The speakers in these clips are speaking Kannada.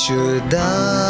should I?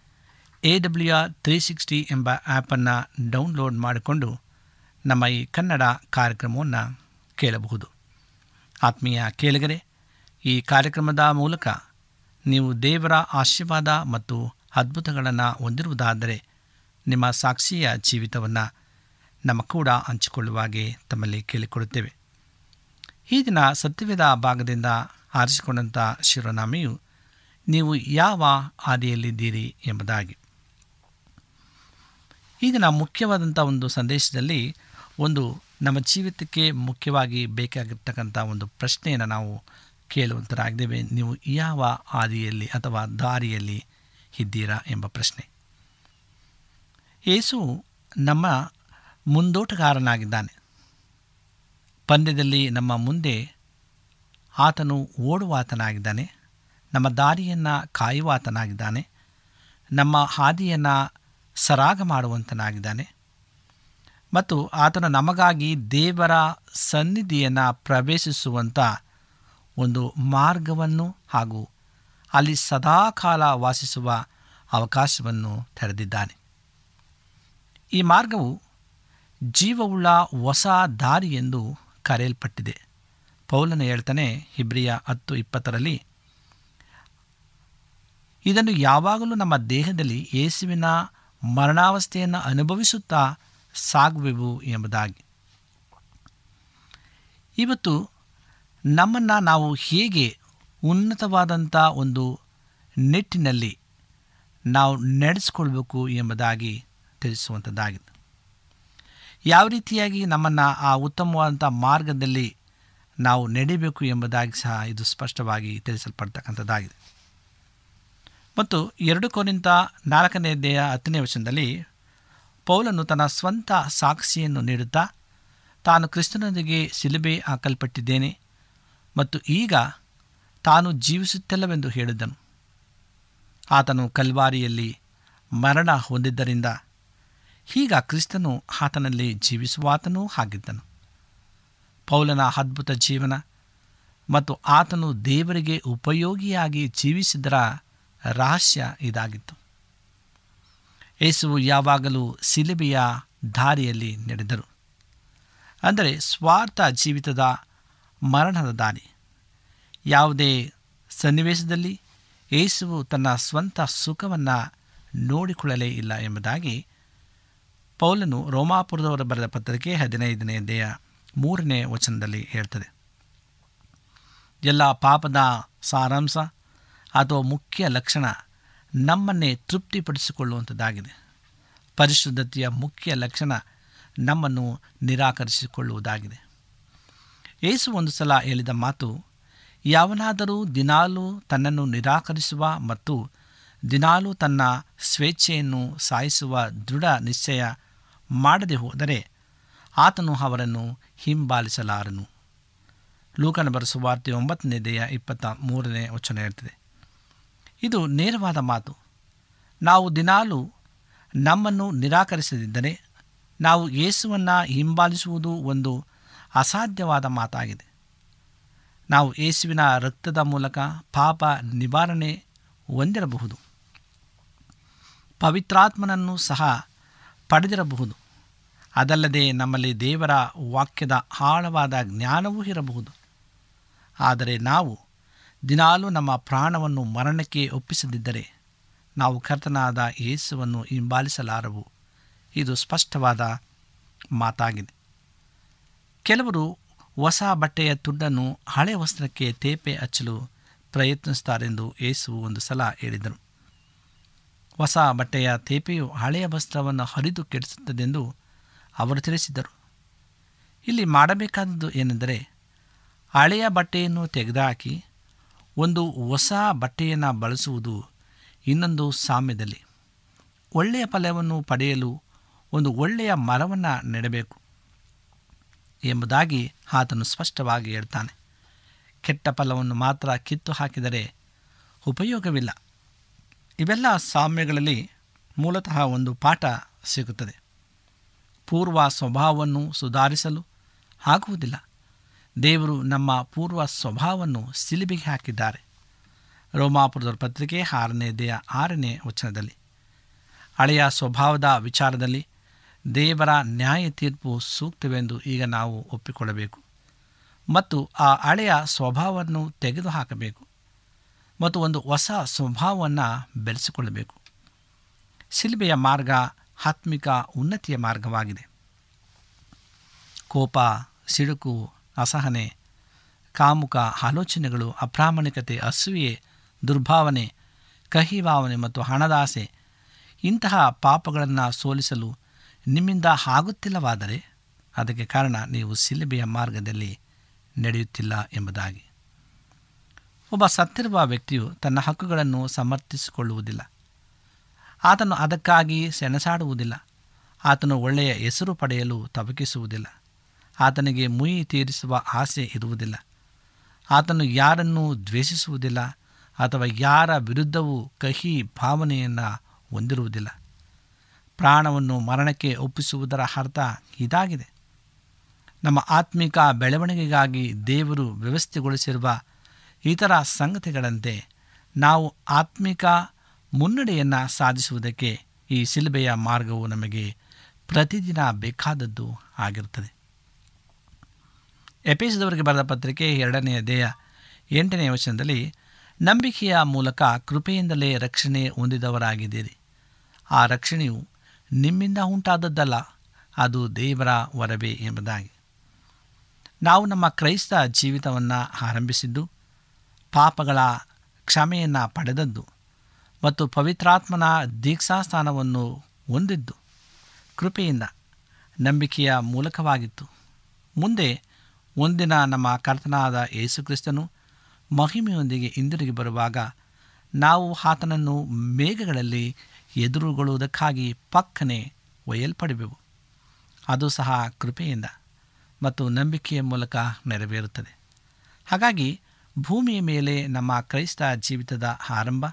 A W R three sixty ಎಂಬ ಆ್ಯಪನ್ನು ಡೌನ್ಲೋಡ್ ಮಾಡಿಕೊಂಡು ನಮ್ಮ ಈ ಕನ್ನಡ ಕಾರ್ಯಕ್ರಮವನ್ನು ಕೇಳಬಹುದು. ಆತ್ಮೀಯ ಕೇಳಿಗರೆ, ಈ ಕಾರ್ಯಕ್ರಮದ ಮೂಲಕ ನೀವು ದೇವರ ಆಶೀರ್ವಾದ ಮತ್ತು ಅದ್ಭುತಗಳನ್ನು ಹೊಂದಿರುವುದಾದರೆ ನಿಮ್ಮ ಸಾಕ್ಷಿಯ ಜೀವಿತವನ್ನು ನಮ್ಮ ಕೂಡ ಹಂಚಿಕೊಳ್ಳುವಾಗೆ ತಮ್ಮಲ್ಲಿ ಕೇಳಿಕೊಡುತ್ತೇವೆ ಈ ದಿನ ಸತ್ಯವೇದ ಭಾಗದಿಂದ ಆರಿಸಿಕೊಂಡಂಥ ಶಿರೋನಾಮೆಯು ನೀವು ಯಾವ ಹಾದಿಯಲ್ಲಿದ್ದೀರಿ ಎಂಬುದಾಗಿ. ಈ ನಾವು ಮುಖ್ಯವಾದಂಥ ಒಂದು ಸಂದೇಶದಲ್ಲಿ ಒಂದು ನಮ್ಮ ಜೀವಿತಕ್ಕೆ ಮುಖ್ಯವಾಗಿ ಬೇಕಾಗಿರ್ತಕ್ಕಂಥ ಒಂದು ಪ್ರಶ್ನೆಯನ್ನು ನಾವು ಕೇಳುವಂಥರಾಗಿದ್ದೇವೆ ನೀವು ಯಾವ ಹಾದಿಯಲ್ಲಿ ಅಥವಾ ದಾರಿಯಲ್ಲಿ ಇದ್ದೀರಾ ಎಂಬ ಪ್ರಶ್ನೆ. ಯೇಸು ನಮ್ಮ ಮುಂದೋಟಗಾರನಾಗಿದ್ದಾನೆ. ಪಂದ್ಯದಲ್ಲಿ ನಮ್ಮ ಮುಂದೆ ಆತನು ಓಡುವಾತನಾಗಿದ್ದಾನೆ. ನಮ್ಮ ದಾರಿಯನ್ನು ಕಾಯುವಾತನಾಗಿದ್ದಾನೆ. ನಮ್ಮ ಹಾದಿಯನ್ನು ಸರಾಗ ಮಾಡುವಂತನಾಗಿದ್ದಾನೆ. ಮತ್ತು ಆತನು ನಮಗಾಗಿ ದೇವರ ಸನ್ನಿಧಿಯನ್ನು ಪ್ರವೇಶಿಸುವಂಥ ಒಂದು ಮಾರ್ಗವನ್ನು ಹಾಗೂ ಅಲ್ಲಿ ಸದಾಕಾಲ ವಾಸಿಸುವ ಅವಕಾಶವನ್ನು ತೆರೆದಿದ್ದಾನೆ. ಈ ಮಾರ್ಗವು ಜೀವವುಳ್ಳ ಹೊಸ ದಾರಿ ಎಂದು ಕರೆಯಲ್ಪಟ್ಟಿದೆ. ಪೌಲನ ಹೇಳ್ತಾನೆ ಹಿಬ್ರಿಯ ಹತ್ತು ಇಪ್ಪತ್ತರಲ್ಲಿ, ಇದನ್ನು ಯಾವಾಗಲೂ ನಮ್ಮ ದೇಹದಲ್ಲಿ ಯೇಸುವಿನ ಮರಣಾವಸ್ಥೆಯನ್ನು ಅನುಭವಿಸುತ್ತಾ ಸಾಗುವೆವು ಎಂಬುದಾಗಿ. ಇವತ್ತು ನಮ್ಮನ್ನು ನಾವು ಹೇಗೆ ಉನ್ನತವಾದಂಥ ಒಂದು ನಿಟ್ಟಿನಲ್ಲಿ ನಾವು ನಡೆಸ್ಕೊಳ್ಬೇಕು ಎಂಬುದಾಗಿ ತಿಳಿಸುವಂಥದ್ದಾಗಿದೆ ಯಾವ ರೀತಿಯಾಗಿ ನಮ್ಮನ್ನು ಆ ಉತ್ತಮವಾದಂಥ ಮಾರ್ಗದಲ್ಲಿ ನಾವು ನಡಿಬೇಕು ಎಂಬುದಾಗಿ ಸಹ ಇದು ಸ್ಪಷ್ಟವಾಗಿ ತಿಳಿಸಲ್ಪಡ್ತಕ್ಕಂಥದ್ದಾಗಿದೆ. ಮತ್ತು ಎರಡು ಕೋನಿಂತ ನಾಲ್ಕನೇ ದೇಹ ಹತ್ತನೇ ವಚನದಲ್ಲಿ ಪೌಲನು ತನ್ನ ಸ್ವಂತ ಸಾಕ್ಷಿಯನ್ನು ನೀಡುತ್ತಾ ತಾನು ಕ್ರಿಸ್ತನೊಂದಿಗೆ ಸಿಲುಬೆ ಹಾಕಲ್ಪಟ್ಟಿದ್ದೇನೆ ಮತ್ತು ಈಗ ತಾನು ಜೀವಿಸುತ್ತಿಲ್ಲವೆಂದು ಹೇಳಿದನು. ಆತನು ಕಲ್ವಾರಿಯಲ್ಲಿ ಮರಣ ಹೊಂದಿದ್ದರಿಂದ ಈಗ ಕ್ರಿಸ್ತನು ಆತನಲ್ಲಿ ಜೀವಿಸುವಾತನೂ ಆಗಿದ್ದನು. ಪೌಲನ ಅದ್ಭುತ ಜೀವನ ಮತ್ತು ಆತನು ದೇವರಿಗೆ ಉಪಯೋಗಿಯಾಗಿ ಜೀವಿಸಿದರ ರಹಸ್ಯ ಇದಾಗಿತ್ತು. ಯೇಸುವು ಯಾವಾಗಲೂ ಸಿಲುಬೆಯ ದಾರಿಯಲ್ಲಿ ನಡೆದರು. ಅಂದರೆ ಸ್ವಾರ್ಥ ಜೀವಿತದ ಮರಣದ ದಾರಿ. ಯಾವುದೇ ಸನ್ನಿವೇಶದಲ್ಲಿ ಯೇಸುವು ತನ್ನ ಸ್ವಂತ ಸುಖವನ್ನು ನೋಡಿಕೊಳ್ಳಲೇ ಇಲ್ಲ ಎಂಬುದಾಗಿ ಪೌಲನು ರೋಮಾಪುರದವರು ಬರೆದ ಪತ್ರಿಕೆ ಹದಿನೈದನೇ ದೇಹ ಮೂರನೇ ವಚನದಲ್ಲಿ ಹೇಳ್ತದೆ. ಎಲ್ಲ ಪಾಪದ ಸಾರಾಂಶ ಅಥವಾ ಮುಖ್ಯ ಲಕ್ಷಣ ನಮ್ಮನ್ನೇ ತೃಪ್ತಿಪಡಿಸಿಕೊಳ್ಳುವಂಥದ್ದಾಗಿದೆ. ಪರಿಶುದ್ಧತೆಯ ಮುಖ್ಯ ಲಕ್ಷಣ ನಮ್ಮನ್ನು ನಿರಾಕರಿಸಿಕೊಳ್ಳುವುದಾಗಿದೆ. ಏಸು ಒಂದು ಸಲ ಹೇಳಿದ ಮಾತು, ಯಾವನಾದರೂ ದಿನಾಲೂ ತನ್ನನ್ನು ನಿರಾಕರಿಸುವ ಮತ್ತು ದಿನಾಲೂ ತನ್ನ ಸ್ವೇಚ್ಛೆಯನ್ನು ಸಾಯಿಸುವ ದೃಢ ನಿಶ್ಚಯ ಮಾಡದೆ ಹೋದರೆ ಆತನು ಅವರನ್ನು ಹಿಂಬಾಲಿಸಲಾರನು. ಲೂಕನ ಬರೆಸುವಾರ್ತೆ ಒಂಬತ್ತನೇ ದೇಹ ಇಪ್ಪತ್ತ ಮೂರನೇ ವಚನ ಹೇಳ್ತದೆ ಇದು ನೇರವಾದ ಮಾತು. ನಾವು ದಿನಾಲೂ ನಮ್ಮನ್ನು ನಿರಾಕರಿಸದಿದ್ದರೆ ನಾವು ಯೇಸುವನ್ನು ಹಿಂಬಾಲಿಸುವುದು ಒಂದು ಅಸಾಧ್ಯವಾದ ಮಾತಾಗಿದೆ. ನಾವು ಯೇಸುವಿನ ರಕ್ತದ ಮೂಲಕ ಪಾಪ ನಿವಾರಣೆ ಹೊಂದಿರಬಹುದು. ಪವಿತ್ರಾತ್ಮನನ್ನು ಸಹ ಪಡೆದಿರಬಹುದು. ಅದಲ್ಲದೆ ನಮ್ಮಲ್ಲಿ ದೇವರ ವಾಕ್ಯದ ಆಳವಾದ ಜ್ಞಾನವೂ ಇರಬಹುದು. ಆದರೆ ನಾವು ದಿನಾಲೂ ನಮ್ಮ ಪ್ರಾಣವನ್ನು ಮರಣಕ್ಕೆ ಒಪ್ಪಿಸದಿದ್ದರೆ ನಾವು ಕರ್ತನಾದ ಯೇಸುವನ್ನು ಹಿಂಬಾಲಿಸಲಾರವು. ಇದು ಸ್ಪಷ್ಟವಾದ ಮಾತಾಗಿದೆ. ಕೆಲವರು ಹೊಸ ಬಟ್ಟೆಯ ತುಂಡನ್ನು ಹಳೆ ವಸ್ತ್ರಕ್ಕೆ ತೇಪೆ ಹಚ್ಚಲು ಪ್ರಯತ್ನಿಸುತ್ತಾರೆಂದು ಯೇಸುವು ಒಂದು ಸಲ ಹೇಳಿದರು. ಹೊಸ ಬಟ್ಟೆಯ ತೇಪೆಯು ಹಳೆಯ ವಸ್ತ್ರವನ್ನು ಹರಿದು ಕೆಡಿಸುತ್ತದೆಂದು ಅವರು ತಿಳಿಸಿದರು. ಇಲ್ಲಿ ಮಾಡಬೇಕಾದದ್ದು ಏನೆಂದರೆ, ಹಳೆಯ ಬಟ್ಟೆಯನ್ನು ತೆಗೆದುಹಾಕಿ ಒಂದು ಹೊಸ ಬಟ್ಟೆಯನ್ನು ಬಳಸುವುದು ಇನ್ನೊಂದು ಸಾಮ್ಯದಲ್ಲಿ. ಒಳ್ಳೆಯ ಫಲವನ್ನು ಪಡೆಯಲು ಒಂದು ಒಳ್ಳೆಯ ಮರವನ್ನು ನೆಡಬೇಕು ಎಂಬುದಾಗಿ ಆತನು ಸ್ಪಷ್ಟವಾಗಿ ಹೇಳ್ತಾನೆ. ಕೆಟ್ಟ ಫಲವನ್ನು ಮಾತ್ರ ಕಿತ್ತು ಹಾಕಿದರೆ ಉಪಯೋಗವಿಲ್ಲ. ಇವೆಲ್ಲ ಸಾಮ್ಯಗಳಲ್ಲಿ ಮೂಲತಃ ಒಂದು ಪಾಠ ಸಿಗುತ್ತದೆ. ಪೂರ್ವ ಸ್ವಭಾವವನ್ನು ಸುಧಾರಿಸಲು ಆಗುವುದಿಲ್ಲ. ದೇವರು ನಮ್ಮ ಪೂರ್ವ ಸ್ವಭಾವವನ್ನು ಸಿಲಿಬಿಗೆ ಹಾಕಿದ್ದಾರೆ. ರೋಮಾಪುರದ ಪತ್ರಿಕೆ ಆರನೇ ದೇಹ ಆರನೇ ವಚನದಲ್ಲಿ. ಹಳೆಯ ಸ್ವಭಾವದ ವಿಚಾರದಲ್ಲಿ ದೇವರ ನ್ಯಾಯ ತೀರ್ಪು ಸೂಕ್ತವೆಂದು ಈಗ ನಾವು ಒಪ್ಪಿಕೊಳ್ಳಬೇಕು. ಮತ್ತು ಆ ಹಳೆಯ ಸ್ವಭಾವವನ್ನು ತೆಗೆದುಹಾಕಬೇಕು. ಮತ್ತು ಒಂದು ಹೊಸ ಸ್ವಭಾವವನ್ನು ಬೆಳೆಸಿಕೊಳ್ಳಬೇಕು. ಶಿಲ್ಬೆಯ ಮಾರ್ಗ ಆತ್ಮಿಕ ಉನ್ನತಿಯ ಮಾರ್ಗವಾಗಿದೆ. ಕೋಪ, ಸಿಡುಕು ಅಸಹನೆ, ಕಾಮುಕ ಆಲೋಚನೆಗಳು, ಅಪ್ರಾಮಾಣಿಕತೆ, ಅಸೂಯೆ, ದುರ್ಭಾವನೆ, ಕಹಿ ಭಾವನೆ ಮತ್ತು ಹಣದಾಸೆ ಇಂತಹ ಪಾಪಗಳನ್ನು ಸೋಲಿಸಲು ನಿಮ್ಮಿಂದ ಆಗುತ್ತಿಲ್ಲವಾದರೆ ಅದಕ್ಕೆ ಕಾರಣ ನೀವು ಸಿಲುಬೆಯ ಮಾರ್ಗದಲ್ಲಿ ನಡೆಯುತ್ತಿಲ್ಲ ಎಂಬುದಾಗಿ. ಒಬ್ಬ ಸತ್ತಿರುವ ವ್ಯಕ್ತಿಯು ತನ್ನ ಹಕ್ಕುಗಳನ್ನು ಸಮರ್ಥಿಸಿಕೊಳ್ಳುವುದಿಲ್ಲ. ಆತನು ಅದಕ್ಕಾಗಿ ಸೆಣಸಾಡುವುದಿಲ್ಲ. ಆತನು ಒಳ್ಳೆಯ ಹೆಸರು ಪಡೆಯಲು ತವಕಿಸುವುದಿಲ್ಲ. ಆತನಿಗೆ ಮುಯಿ ತೀರಿಸುವ ಆಸೆ ಇರುವುದಿಲ್ಲ. ಆತನು ಯಾರನ್ನೂ ದ್ವೇಷಿಸುವುದಿಲ್ಲ ಅಥವಾ ಯಾರ ವಿರುದ್ಧವೂ ಕಹಿ ಭಾವನೆಯನ್ನು ಹೊಂದಿರುವುದಿಲ್ಲ. ಪ್ರಾಣವನ್ನು ಮರಣಕ್ಕೆ ಒಪ್ಪಿಸುವುದರ ಅರ್ಥ ಇದಾಗಿದೆ. ನಮ್ಮ ಆತ್ಮಿಕ ಬೆಳವಣಿಗೆಗಾಗಿ ದೇವರು ವ್ಯವಸ್ಥೆಗೊಳಿಸಿರುವ ಇತರ ಸಂಗತಿಗಳಂತೆ ನಾವು ಆತ್ಮಿಕ ಮುನ್ನಡೆಯನ್ನು ಸಾಧಿಸುವುದಕ್ಕೆ ಈ ಶಿಲ್ಬೆಯ ಮಾರ್ಗವು ನಮಗೆ ಪ್ರತಿದಿನ ಬೇಕಾದದ್ದು ಆಗಿರುತ್ತದೆ. ಎಪಿಸದವರಿಗೆ ಬರೆದ ಪತ್ರಿಕೆ ಎರಡನೆಯ ದೇಹ ಎಂಟನೆಯ ವಚನದಲ್ಲಿ, ನಂಬಿಕೆಯ ಮೂಲಕ ಕೃಪೆಯಿಂದಲೇ ರಕ್ಷಣೆ ಹೊಂದಿದವರಾಗಿದ್ದೀರಿ. ಆ ರಕ್ಷಣೆಯು ನಿಮ್ಮಿಂದ ಉಂಟಾದದ್ದಲ್ಲ, ಅದು ದೇವರ ವರವೇ ಎಂಬುದಾಗಿ. ನಾವು ನಮ್ಮ ಕ್ರೈಸ್ತ ಜೀವಿತವನ್ನು ಆರಂಭಿಸಿದ್ದು, ಪಾಪಗಳ ಕ್ಷಮೆಯನ್ನು ಪಡೆದದ್ದು ಮತ್ತು ಪವಿತ್ರಾತ್ಮನ ದೀಕ್ಷಾಸ್ಥಾನವನ್ನು ಹೊಂದಿದ್ದು ಕೃಪೆಯಿಂದ ನಂಬಿಕೆಯ ಮೂಲಕವಾಗಿತ್ತು. ಮುಂದೆ ಒಂದಿನ ನಮ್ಮ ಕರ್ತನಾದ ಯೇಸುಕ್ರಿಸ್ತನು ಮಹಿಮೆಯೊಂದಿಗೆ ಹಿಂದಿರುಗಿ ಬರುವಾಗ ನಾವು ಆತನನ್ನು ಮೇಘಗಳಲ್ಲಿ ಎದುರುಗೊಳ್ಳುವುದಕ್ಕಾಗಿ ಪಕ್ಕನೆ ಒಯ್ಯಲ್ಪಡುವೆವು. ಅದು ಸಹ ಕೃಪೆಯಿಂದ ಮತ್ತು ನಂಬಿಕೆಯ ಮೂಲಕ ನೆರವೇರುತ್ತದೆ. ಹಾಗಾಗಿ ಭೂಮಿಯ ಮೇಲೆ ನಮ್ಮ ಕ್ರೈಸ್ತ ಜೀವಿತದ ಆರಂಭ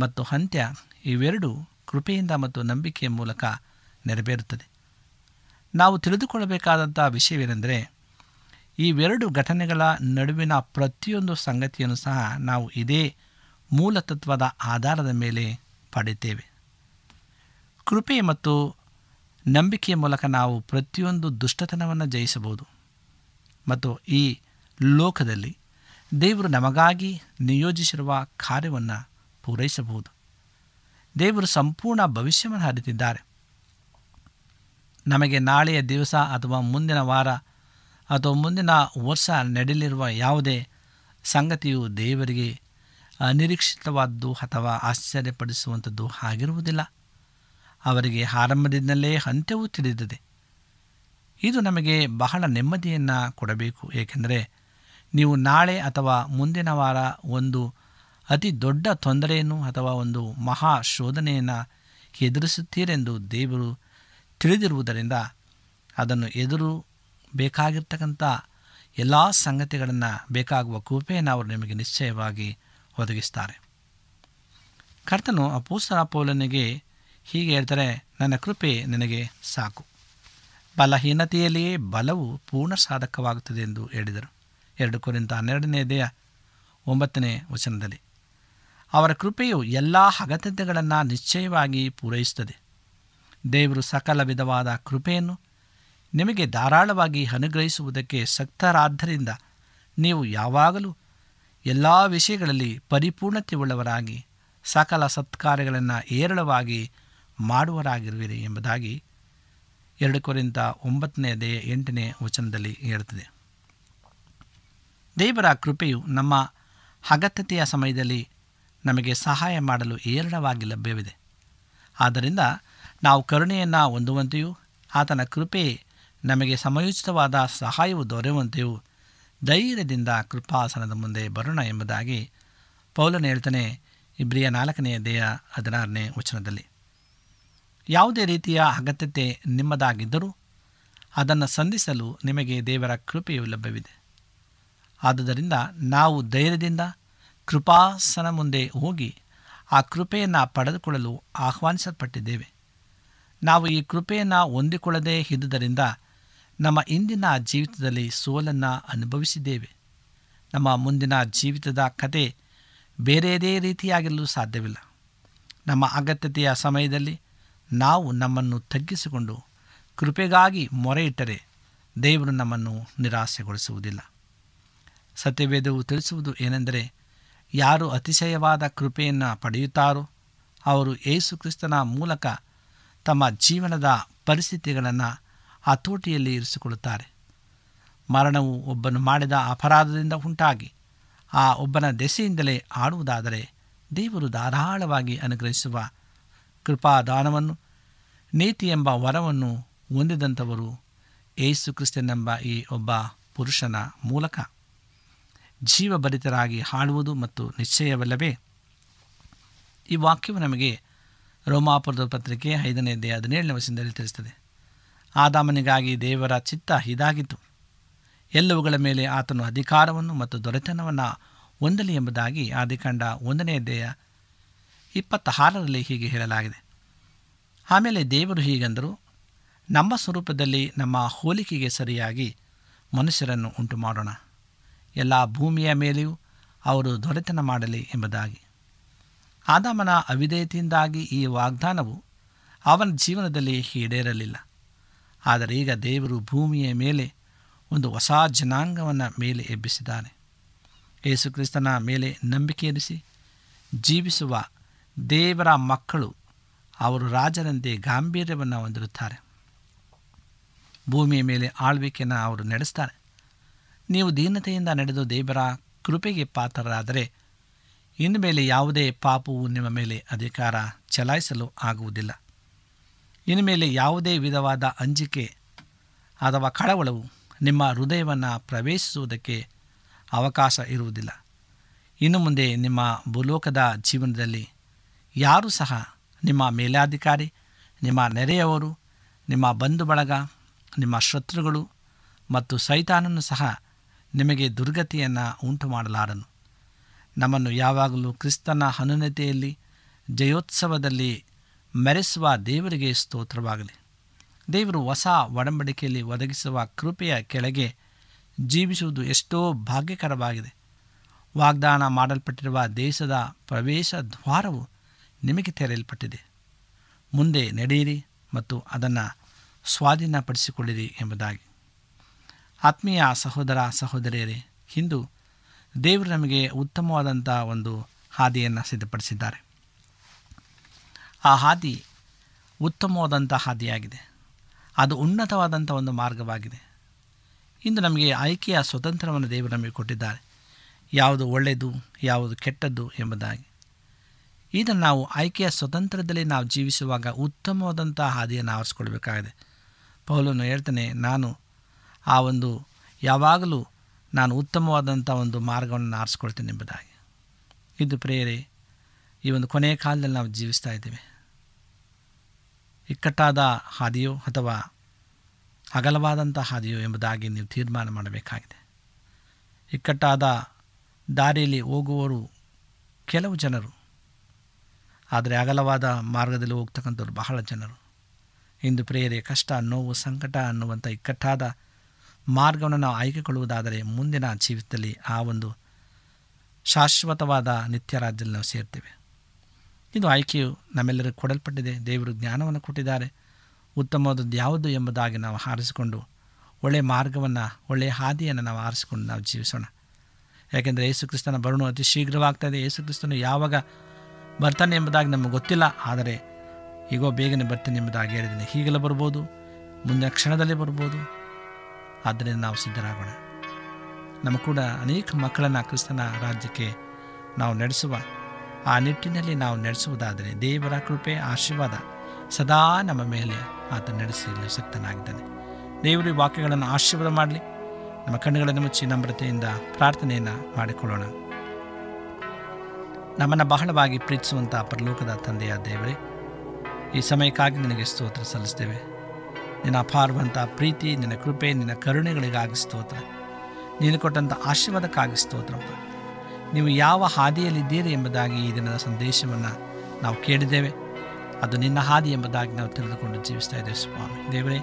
ಮತ್ತು ಅಂತ್ಯ ಇವೆರಡೂ ಕೃಪೆಯಿಂದ ಮತ್ತು ನಂಬಿಕೆಯ ಮೂಲಕ ನೆರವೇರುತ್ತದೆ. ನಾವು ತಿಳಿದುಕೊಳ್ಳಬೇಕಾದಂಥ ವಿಷಯವೇನೆಂದರೆ ಇವೆರಡು ಘಟನೆಗಳ ನಡುವಿನ ಪ್ರತಿಯೊಂದು ಸಂಗತಿಯನ್ನು ಸಹ ನಾವು ಇದೇ ಮೂಲತತ್ವದ ಆಧಾರದ ಮೇಲೆ ಪಡೆಯುತ್ತೇವೆ. ಕೃಪೆ ಮತ್ತು ನಂಬಿಕೆಯ ಮೂಲಕ ನಾವು ಪ್ರತಿಯೊಂದು ದುಷ್ಟತನವನ್ನು ಜಯಿಸಬಹುದು. ಮತ್ತು ಈ ಲೋಕದಲ್ಲಿ ದೇವರು ನಮಗಾಗಿ ನಿಯೋಜಿಸಿರುವ ಕಾರ್ಯವನ್ನು ಪೂರೈಸಬಹುದು. ದೇವರು ಸಂಪೂರ್ಣ ಭವಿಷ್ಯವನ್ನು ಹರಿತಿದ್ದಾರೆ. ನಮಗೆ ನಾಳೆಯ ದಿವಸ ಅಥವಾ ಮುಂದಿನ ವಾರ ಅಥವಾ ಮುಂದಿನ ವರ್ಷ ನಡೆಯಲಿರುವ ಯಾವುದೇ ಸಂಗತಿಯು ದೇವರಿಗೆ ಅನಿರೀಕ್ಷಿತವಾದ್ದು ಅಥವಾ ಆಶ್ಚರ್ಯಪಡಿಸುವಂಥದ್ದು ಆಗಿರುವುದಿಲ್ಲ. ಅವರಿಗೆ ಆರಂಭದಿಂದಲೇ ಅಂತ್ಯವೂ ತಿಳಿದಿದೆ. ಇದು ನಮಗೆ ಬಹಳ ನೆಮ್ಮದಿಯನ್ನು ಕೊಡಬೇಕು, ಏಕೆಂದರೆ ನೀವು ನಾಳೆ ಅಥವಾ ಮುಂದಿನ ವಾರ ಒಂದು ಅತಿ ದೊಡ್ಡ ತೊಂದರೆಯನ್ನು ಅಥವಾ ಒಂದು ಮಹಾ ಶೋಧನೆಯನ್ನು ಎದುರಿಸುತ್ತೀರೆಂದು ದೇವರು ತಿಳಿದಿರುವುದರಿಂದ ಅದನ್ನು ಎದುರು ಬೇಕಾಗಿರ್ತಕ್ಕಂಥ ಎಲ್ಲ ಸಂಗತಿಗಳನ್ನು ಬೇಕಾಗುವ ಕೃಪೆಯನ್ನು ಅವರು ನಿಮಗೆ ನಿಶ್ಚಯವಾಗಿ ಒದಗಿಸ್ತಾರೆ. ಕರ್ತನು ಅಪೋಸ್ತರ ಪೌಲನಿಗೆ ಹೀಗೆ ಹೇಳ್ತಾರೆ, ನನ್ನ ಕೃಪೆ ನಿನಗೆ ಸಾಕು. ಬಲಹೀನತೆಯಲ್ಲಿಯೇ ಬಲವು ಪೂರ್ಣ ಸಾಧಕವಾಗುತ್ತದೆ ಎಂದು ಹೇಳಿದರು. ಎರಡು ಕುರಿತ ಹನ್ನೆರಡನೇ ದೇಹ ಒಂಬತ್ತನೇ ವಚನದಲ್ಲಿ, ಅವರ ಕೃಪೆಯು ಎಲ್ಲ ಅಗತ್ಯತೆಗಳನ್ನು ನಿಶ್ಚಯವಾಗಿ ಪೂರೈಸುತ್ತದೆ. ದೇವರು ಸಕಲ ವಿಧವಾದ ಕೃಪೆಯನ್ನು ನಿಮಗೆ ಧಾರಾಳವಾಗಿ ಅನುಗ್ರಹಿಸುವುದಕ್ಕೆ ಸಕ್ತರಾದ್ದರಿಂದ ನೀವು ಯಾವಾಗಲೂ ಎಲ್ಲ ವಿಷಯಗಳಲ್ಲಿ ಪರಿಪೂರ್ಣತೆ ಉಳ್ಳವರಾಗಿ ಸಕಲ ಸತ್ಕಾರ್ಯಗಳನ್ನು ಏರಳವಾಗಿ ಮಾಡುವರಾಗಿರುವಿರಿ ಎಂಬುದಾಗಿ ಎರಡು ಕೊರಿಂದ ಒಂಬತ್ತನೇ ಎಂಟನೇ ವಚನದಲ್ಲಿ ಹೇಳುತ್ತದೆ. ದೇವರ ಕೃಪೆಯು ನಮ್ಮ ಅಗತ್ಯತೆಯ ಸಮಯದಲ್ಲಿ ನಮಗೆ ಸಹಾಯ ಮಾಡಲು ಏರಳವಾಗಿ ಲಭ್ಯವಿದೆ. ಆದ್ದರಿಂದ ನಾವು ಕರುಣೆಯನ್ನು ಹೊಂದುವಂತೆಯೂ ಆತನ ಕೃಪೆ ನಮಗೆ ಸಮಯೋಚಿತವಾದ ಸಹಾಯವು ದೊರೆಯುವಂತೆಯೂ ಧೈರ್ಯದಿಂದ ಕೃಪಾಸನದ ಮುಂದೆ ಬರೋಣ ಎಂಬುದಾಗಿ ಪೌಲನ ಹೇಳ್ತಾನೆ ಇಬ್ರಿಯ ನಾಲ್ಕನೆಯ ದೇಹ ಹದಿನಾರನೇ ವಚನದಲ್ಲಿ. ಯಾವುದೇ ರೀತಿಯ ಅಗತ್ಯತೆ ನಿಮ್ಮದಾಗಿದ್ದರೂ ಅದನ್ನು ಸಂಧಿಸಲು ನಿಮಗೆ ದೇವರ ಕೃಪೆಯು ಲಭ್ಯವಿದೆ. ಆದುದರಿಂದ ನಾವು ಧೈರ್ಯದಿಂದ ಕೃಪಾಸನ ಮುಂದೆ ಹೋಗಿ ಆ ಕೃಪೆಯನ್ನು ಪಡೆದುಕೊಳ್ಳಲು ಆಹ್ವಾನಿಸಲ್ಪಟ್ಟಿದ್ದೇವೆ. ನಾವು ಈ ಕೃಪೆಯನ್ನು ಹೊಂದಿಕೊಳ್ಳದೇ ಇದ್ದುದರಿಂದ ನಮ್ಮ ಇಂದಿನ ಜೀವಿತದಲ್ಲಿ ಸೋಲನ್ನು ಅನುಭವಿಸಿದ್ದೇವೆ. ನಮ್ಮ ಮುಂದಿನ ಜೀವಿತದ ಕತೆ ಬೇರೆಯದೇ ರೀತಿಯಾಗಿರಲು ಸಾಧ್ಯವಿಲ್ಲ. ನಮ್ಮ ಅಗತ್ಯತೆಯ ಸಮಯದಲ್ಲಿ ನಾವು ನಮ್ಮನ್ನು ತಗ್ಗಿಸಿಕೊಂಡು ಕೃಪೆಗಾಗಿ ಮೊರೆ ಇಟ್ಟರೆ ದೇವರು ನಮ್ಮನ್ನು ನಿರಾಸೆಗೊಳಿಸುವುದಿಲ್ಲ. ಸತ್ಯವೇದವು ತಿಳಿಸುವುದು ಏನೆಂದರೆ, ಯಾರು ಅತಿಶಯವಾದ ಕೃಪೆಯನ್ನು ಪಡೆಯುತ್ತಾರೋ ಅವರು ಯೇಸುಕ್ರಿಸ್ತನ ಮೂಲಕ ತಮ್ಮ ಜೀವನದ ಪರಿಸ್ಥಿತಿಗಳನ್ನು ಹತೋಟಿಯಲ್ಲಿ ಇರಿಸಿಕೊಳ್ಳುತ್ತಾರೆ. ಮರಣವು ಒಬ್ಬನು ಮಾಡಿದ ಅಪರಾಧದಿಂದ ಉಂಟಾಗಿ, ಆ ಒಬ್ಬನ ದೆಸೆಯಿಂದಲೇ ಆಡುವುದಾದರೆ ದೇವರು ಧಾರಾಳವಾಗಿ ಅನುಗ್ರಹಿಸುವ ಕೃಪಾದಾನವನ್ನು, ನೀತಿ ಎಂಬ ವರವನ್ನು ಹೊಂದಿದಂಥವರು ಏಸು ಕ್ರಿಸ್ತನೆಂಬ ಈ ಒಬ್ಬ ಪುರುಷನ ಮೂಲಕ. ಜೀವಭರಿತರಾಗಿ ಹಾಡುವುದು ಮತ್ತು ನಿಶ್ಚಯವಲ್ಲವೇ? ಈ ವಾಕ್ಯವು ನಮಗೆ ರೋಮಾಪುರದ ಪತ್ರಿಕೆ ಐದನೇ ದೇ ಹದಿನೇಳನೇ ವಚನದಲ್ಲಿ ತಿಳಿಸ್ತದೆ. ಆದಾಮನಿಗಾಗಿ ದೇವರ ಚಿತ್ತ ಇದಾಗಿತ್ತು. ಎಲ್ಲವುಗಳ ಮೇಲೆ ಆತನು ಅಧಿಕಾರವನ್ನು ಮತ್ತು ದೊರೆತನವನ್ನು ಹೊಂದಲಿ ಎಂಬುದಾಗಿ ಆದಿಕಾಂಡ ಒಂದನೇ ದೇಹ ಇಪ್ಪತ್ತಾರರಲ್ಲಿ ಹೀಗೆ ಹೇಳಲಾಗಿದೆ. ಆಮೇಲೆ ದೇವರು ಹೀಗೆಂದರು, ನಮ್ಮ ಸ್ವರೂಪದಲ್ಲಿ ನಮ್ಮ ಹೋಲಿಕೆಗೆ ಸರಿಯಾಗಿ ಮನುಷ್ಯರನ್ನು ಉಂಟು ಮಾಡೋಣ ಎಲ್ಲ ಭೂಮಿಯ ಮೇಲೆಯೂ ಅವರು ದೊರೆತನ ಮಾಡಲಿ ಎಂಬುದಾಗಿ. ಆದಾಮನ ಅವಿಧೇಯತೆಯಿಂದಾಗಿ ಈ ವಾಗ್ದಾನವು ಅವನ ಜೀವನದಲ್ಲಿ ಈಡೇರಲಿಲ್ಲ. ಆದರೆ ಈಗ ದೇವರು ಭೂಮಿಯ ಮೇಲೆ ಒಂದು ಹೊಸ ಜನಾಂಗವನ್ನು ಮೇಲೆ ಎಬ್ಬಿಸಿದ್ದಾನೆ. ಯೇಸುಕ್ರಿಸ್ತನ ಮೇಲೆ ನಂಬಿಕೆ ಇರಿಸಿ ಜೀವಿಸುವ ದೇವರ ಮಕ್ಕಳು ಅವರು ರಾಜರಂತೆ ಗಾಂಭೀರ್ಯವನ್ನು ಹೊಂದಿರುತ್ತಾರೆ. ಭೂಮಿಯ ಮೇಲೆ ಆಳ್ವಿಕೆಯನ್ನು ಅವರು ನಡೆಸ್ತಾರೆ. ನೀವು ದೀನತೆಯಿಂದ ನಡೆದು ದೇವರ ಕೃಪೆಗೆ ಪಾತ್ರರಾದರೆ ಇನ್ನು ಮೇಲೆ ಯಾವುದೇ ಪಾಪವು ನಿಮ್ಮ ಮೇಲೆ ಅಧಿಕಾರ ಚಲಾಯಿಸಲು ಆಗುವುದಿಲ್ಲ. ಇನ್ನು ಮೇಲೆ ಯಾವುದೇ ವಿಧವಾದ ಅಂಜಿಕೆ ಅಥವಾ ಕಳವಳವು ನಿಮ್ಮ ಹೃದಯವನ್ನು ಪ್ರವೇಶಿಸುವುದಕ್ಕೆ ಅವಕಾಶ ಇರುವುದಿಲ್ಲ. ಇನ್ನು ಮುಂದೆ ನಿಮ್ಮ ಭೂಲೋಕದ ಜೀವನದಲ್ಲಿ ಯಾರೂ ಸಹ ನಿಮ್ಮ ಮೇಲಾಧಿಕಾರಿ, ನಿಮ್ಮ ನೆರೆಯವರು, ನಿಮ್ಮ ಬಂಧು ಬಳಗ ನಿಮ್ಮ ಶತ್ರುಗಳು ಮತ್ತು ಸೈತಾನನ್ನು ಸಹ ನಿಮಗೆ ದುರ್ಗತಿಯನ್ನು ಉಂಟು ಮಾಡಲಾರನು ನಮ್ಮನ್ನು ಯಾವಾಗಲೂ ಕ್ರಿಸ್ತನ ಅನುನತೆಯಲ್ಲಿ ಜಯೋತ್ಸವದಲ್ಲಿ ಮೆರೆಸುವ ದೇವರಿಗೆ ಸ್ತೋತ್ರವಾಗಲಿ. ದೇವರು ಹೊಸ ಒಡಂಬಡಿಕೆಯಲ್ಲಿ ಒದಗಿಸುವ ಕೃಪೆಯ ಕೆಳಗೆ ಜೀವಿಸುವುದು ಎಷ್ಟೋ ಭಾಗ್ಯಕರವಾಗಿದೆ. ವಾಗ್ದಾನ ಮಾಡಲ್ಪಟ್ಟಿರುವ ದೇಶದ ಪ್ರವೇಶ ದ್ವಾರವು ನಿಮಗೆ ತೆರೆಯಲ್ಪಟ್ಟಿದೆ. ಮುಂದೆ ನಡೆಯಿರಿ ಮತ್ತು ಅದನ್ನು ಸ್ವಾಧೀನಪಡಿಸಿಕೊಳ್ಳಿರಿ ಎಂಬುದಾಗಿ. ಆತ್ಮೀಯ ಸಹೋದರ ಸಹೋದರಿಯರೇ, ಇಂದು ದೇವರು ನಮಗೆ ಉತ್ತಮವಾದಂಥ ಒಂದು ಹಾದಿಯನ್ನು ಸಿದ್ಧಪಡಿಸಿದ್ದಾರೆ. ಆ ಹಾದಿ ಉತ್ತಮವಾದಂಥ ಹಾದಿಯಾಗಿದೆ. ಅದು ಉನ್ನತವಾದಂಥ ಒಂದು ಮಾರ್ಗವಾಗಿದೆ. ಇಂದು ನಮಗೆ ಆಯ್ಕೆಯ ಸ್ವತಂತ್ರವನ್ನು ದೇವರು ನಮಗೆ ಕೊಟ್ಟಿದ್ದಾರೆ. ಯಾವುದು ಒಳ್ಳೆಯದು, ಯಾವುದು ಕೆಟ್ಟದ್ದು ಎಂಬುದಾಗಿ. ಇದನ್ನು ನಾವು ಆಯ್ಕೆಯ ಸ್ವತಂತ್ರದಲ್ಲಿ ನಾವು ಜೀವಿಸುವಾಗ ಉತ್ತಮವಾದಂಥ ಹಾದಿಯನ್ನು ಆರಿಸ್ಕೊಳ್ಬೇಕಾಗಿದೆ. ಪೌಲನು ಹೇಳ್ತೇನೆ, ನಾನು ಆ ಒಂದು ಯಾವಾಗಲೂ ನಾನು ಉತ್ತಮವಾದಂಥ ಒಂದು ಮಾರ್ಗವನ್ನು ಆರಿಸ್ಕೊಳ್ತೇನೆ ಎಂಬುದಾಗಿ. ಇದು ಪ್ರೇರೆ ಈ ಒಂದು ಕೊನೆಯ ಕಾಲದಲ್ಲಿ ನಾವು ಜೀವಿಸ್ತಾ ಇದ್ದೇವೆ. ಇಕ್ಕಟ್ಟಾದ ಹಾದಿಯೋ ಅಥವಾ ಅಗಲವಾದಂಥ ಹಾದಿಯೋ ಎಂಬುದಾಗಿ ನೀವು ತೀರ್ಮಾನ ಮಾಡಬೇಕಾಗಿದೆ. ಇಕ್ಕಟ್ಟಾದ ದಾರಿಯಲ್ಲಿ ಹೋಗುವವರು ಕೆಲವು ಜನರು, ಆದರೆ ಅಗಲವಾದ ಮಾರ್ಗದಲ್ಲಿ ಹೋಗ್ತಕ್ಕಂಥವ್ರು ಬಹಳ ಜನರು. ಇಂದು ಪ್ರೇರೆ ಕಷ್ಟ, ನೋವು, ಸಂಕಟ ಅನ್ನುವಂಥ ಇಕ್ಕಟ್ಟಾದ ಮಾರ್ಗವನ್ನು ನಾವು ಆಯ್ಕೆಕೊಳ್ಳುವುದಾದರೆ ಮುಂದಿನ ಜೀವಿತದಲ್ಲಿ ಆ ಒಂದು ಶಾಶ್ವತವಾದ ನಿತ್ಯ ರಾಜ್ಯದಲ್ಲಿ ನಾವು ಸೇರ್ತೇವೆ. ಇದು ಆಯ್ಕೆಯು ನಮ್ಮೆಲ್ಲರಿಗೂ ಕೊಡಲ್ಪಟ್ಟಿದೆ. ದೇವರು ಜ್ಞಾನವನ್ನು ಕೊಟ್ಟಿದ್ದಾರೆ. ಉತ್ತಮವಾದದ್ದು ಯಾವುದು ಎಂಬುದಾಗಿ ನಾವು ಹಾರಿಸಿಕೊಂಡು ಒಳ್ಳೆಯ ಮಾರ್ಗವನ್ನು, ಒಳ್ಳೆಯ ಹಾದಿಯನ್ನು ನಾವು ಆರಿಸಿಕೊಂಡು ನಾವು ಜೀವಿಸೋಣ. ಯಾಕೆಂದರೆ ಯೇಸುಕ್ರಿಸ್ತನ ಬರುಣು ಅತಿ ಶೀಘ್ರವಾಗ್ತಾಯಿದೆ. ಯೇಸುಕ್ರಿಸ್ತನು ಯಾವಾಗ ಬರ್ತಾನೆ ಎಂಬುದಾಗಿ ನಮಗೆ ಗೊತ್ತಿಲ್ಲ. ಆದರೆ ಈಗೋ ಬೇಗನೆ ಬರ್ತಾನೆ ಎಂಬುದಾಗಿ ಹೇಳಿದ್ದೀನಿ. ಹೀಗೆಲ್ಲ ಬರ್ಬೋದು, ಮುಂದಿನ ಕ್ಷಣದಲ್ಲಿ ಬರ್ಬೋದು. ಆದ್ದರಿಂದ ನಾವು ಸಿದ್ಧರಾಗೋಣ. ನಮ್ಮ ಕೂಡ ಅನೇಕ ಮಕ್ಕಳನ್ನು ಕ್ರಿಸ್ತನ ರಾಜ್ಯಕ್ಕೆ ನಾವು ನಡೆಸುವ ಆ ನಿಟ್ಟಿನಲ್ಲಿ ನಾವು ನಡೆಸುವುದಾದರೆ ದೇವರ ಕೃಪೆ, ಆಶೀರ್ವಾದ ಸದಾ ನಮ್ಮ ಮೇಲೆ ಆತ ನಡೆಸಲು ಶಕ್ತನಾಗಿದ್ದಾನೆ ದೇವರು ವಾಕ್ಯಗಳನ್ನು ಆಶೀರ್ವಾದ ಮಾಡಲಿ. ನಮ್ಮ ಕಣ್ಣುಗಳನ್ನು ಮುಚ್ಚಿ ನಮ್ರತೆಯಿಂದ ಪ್ರಾರ್ಥನೆಯನ್ನು ಮಾಡಿಕೊಳ್ಳೋಣ. ನಮ್ಮನ್ನು ಬಹಳವಾಗಿ ಪ್ರೀತಿಸುವಂಥ ಪರಲೋಕದ ತಂದೆಯ ದೇವರೇ, ಈ ಸಮಯಕ್ಕಾಗಿ ನಿನಗೆ ಸ್ತೋತ್ರ ಸಲ್ಲಿಸ್ತೇವೆ. ನಿನ್ನ ಅಪಾರವಂಥ ಪ್ರೀತಿ, ನಿನ್ನ ಕೃಪೆ, ನಿನ್ನ ಕರುಣೆಗಳಿಗಾಗಿ ಸ್ತೋತ್ರ. ನೀನು ಕೊಟ್ಟಂಥ ಆಶೀರ್ವಾದಕ್ಕಾಗಿ ಸ್ತೋತ್ರಪ್ಪ. ನೀವು ಯಾವ ಹಾದಿಯಲ್ಲಿದ್ದೀರಿ ಎಂಬುದಾಗಿ ಈ ದಿನದ ಸಂದೇಶವನ್ನು ನಾವು ಕೇಳಿದ್ದೇವೆ. ಅದು ನಿನ್ನ ಹಾದಿ ಎಂಬುದಾಗಿ ನಾವು ತಿಳಿದುಕೊಂಡು ಜೀವಿಸ್ತಾ ಇದ್ದೇವೆ ಸ್ವಾಮಿ. ದೇವರೇ,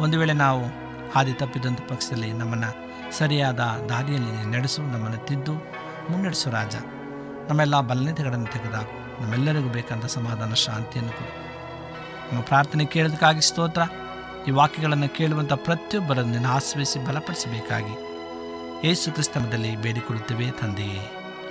ಒಂದು ವೇಳೆ ನಾವು ಹಾದಿ ತಪ್ಪಿದಂಥ ಪಕ್ಷದಲ್ಲಿ ನಮ್ಮನ್ನು ಸರಿಯಾದ ದಾರಿಯಲ್ಲಿ ನಡೆಸು, ನಮ್ಮನ್ನು ತಿದ್ದು, ಮುನ್ನಡೆಸು ರಾಜ. ನಮ್ಮೆಲ್ಲ ಬಲನೆತೆಗಳನ್ನು ತೆಗೆದಾಕು. ನಮ್ಮೆಲ್ಲರಿಗೂ ಬೇಕಂತ ಸಮಾಧಾನ, ಶಾಂತಿಯನ್ನು ಕೊಡು. ನಮ್ಮ ಪ್ರಾರ್ಥನೆ ಕೇಳೋದಕ್ಕಾಗಿ ಸ್ತೋತ್ರ. ಈ ವಾಕ್ಯಗಳನ್ನು ಕೇಳುವಂಥ ಪ್ರತಿಯೊಬ್ಬರನ್ನು ಆಶ್ರಯಿಸಿ ಬಲಪಡಿಸಬೇಕಾಗಿ. ಯೇಸು ಕ್ರಿಸ್ತನದಲ್ಲಿ ಬೇಡಿಕೊಳ್ಳುತ್ತೇವೆ ತಂದೆಯೇ.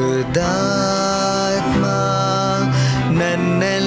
जुदा नन्ने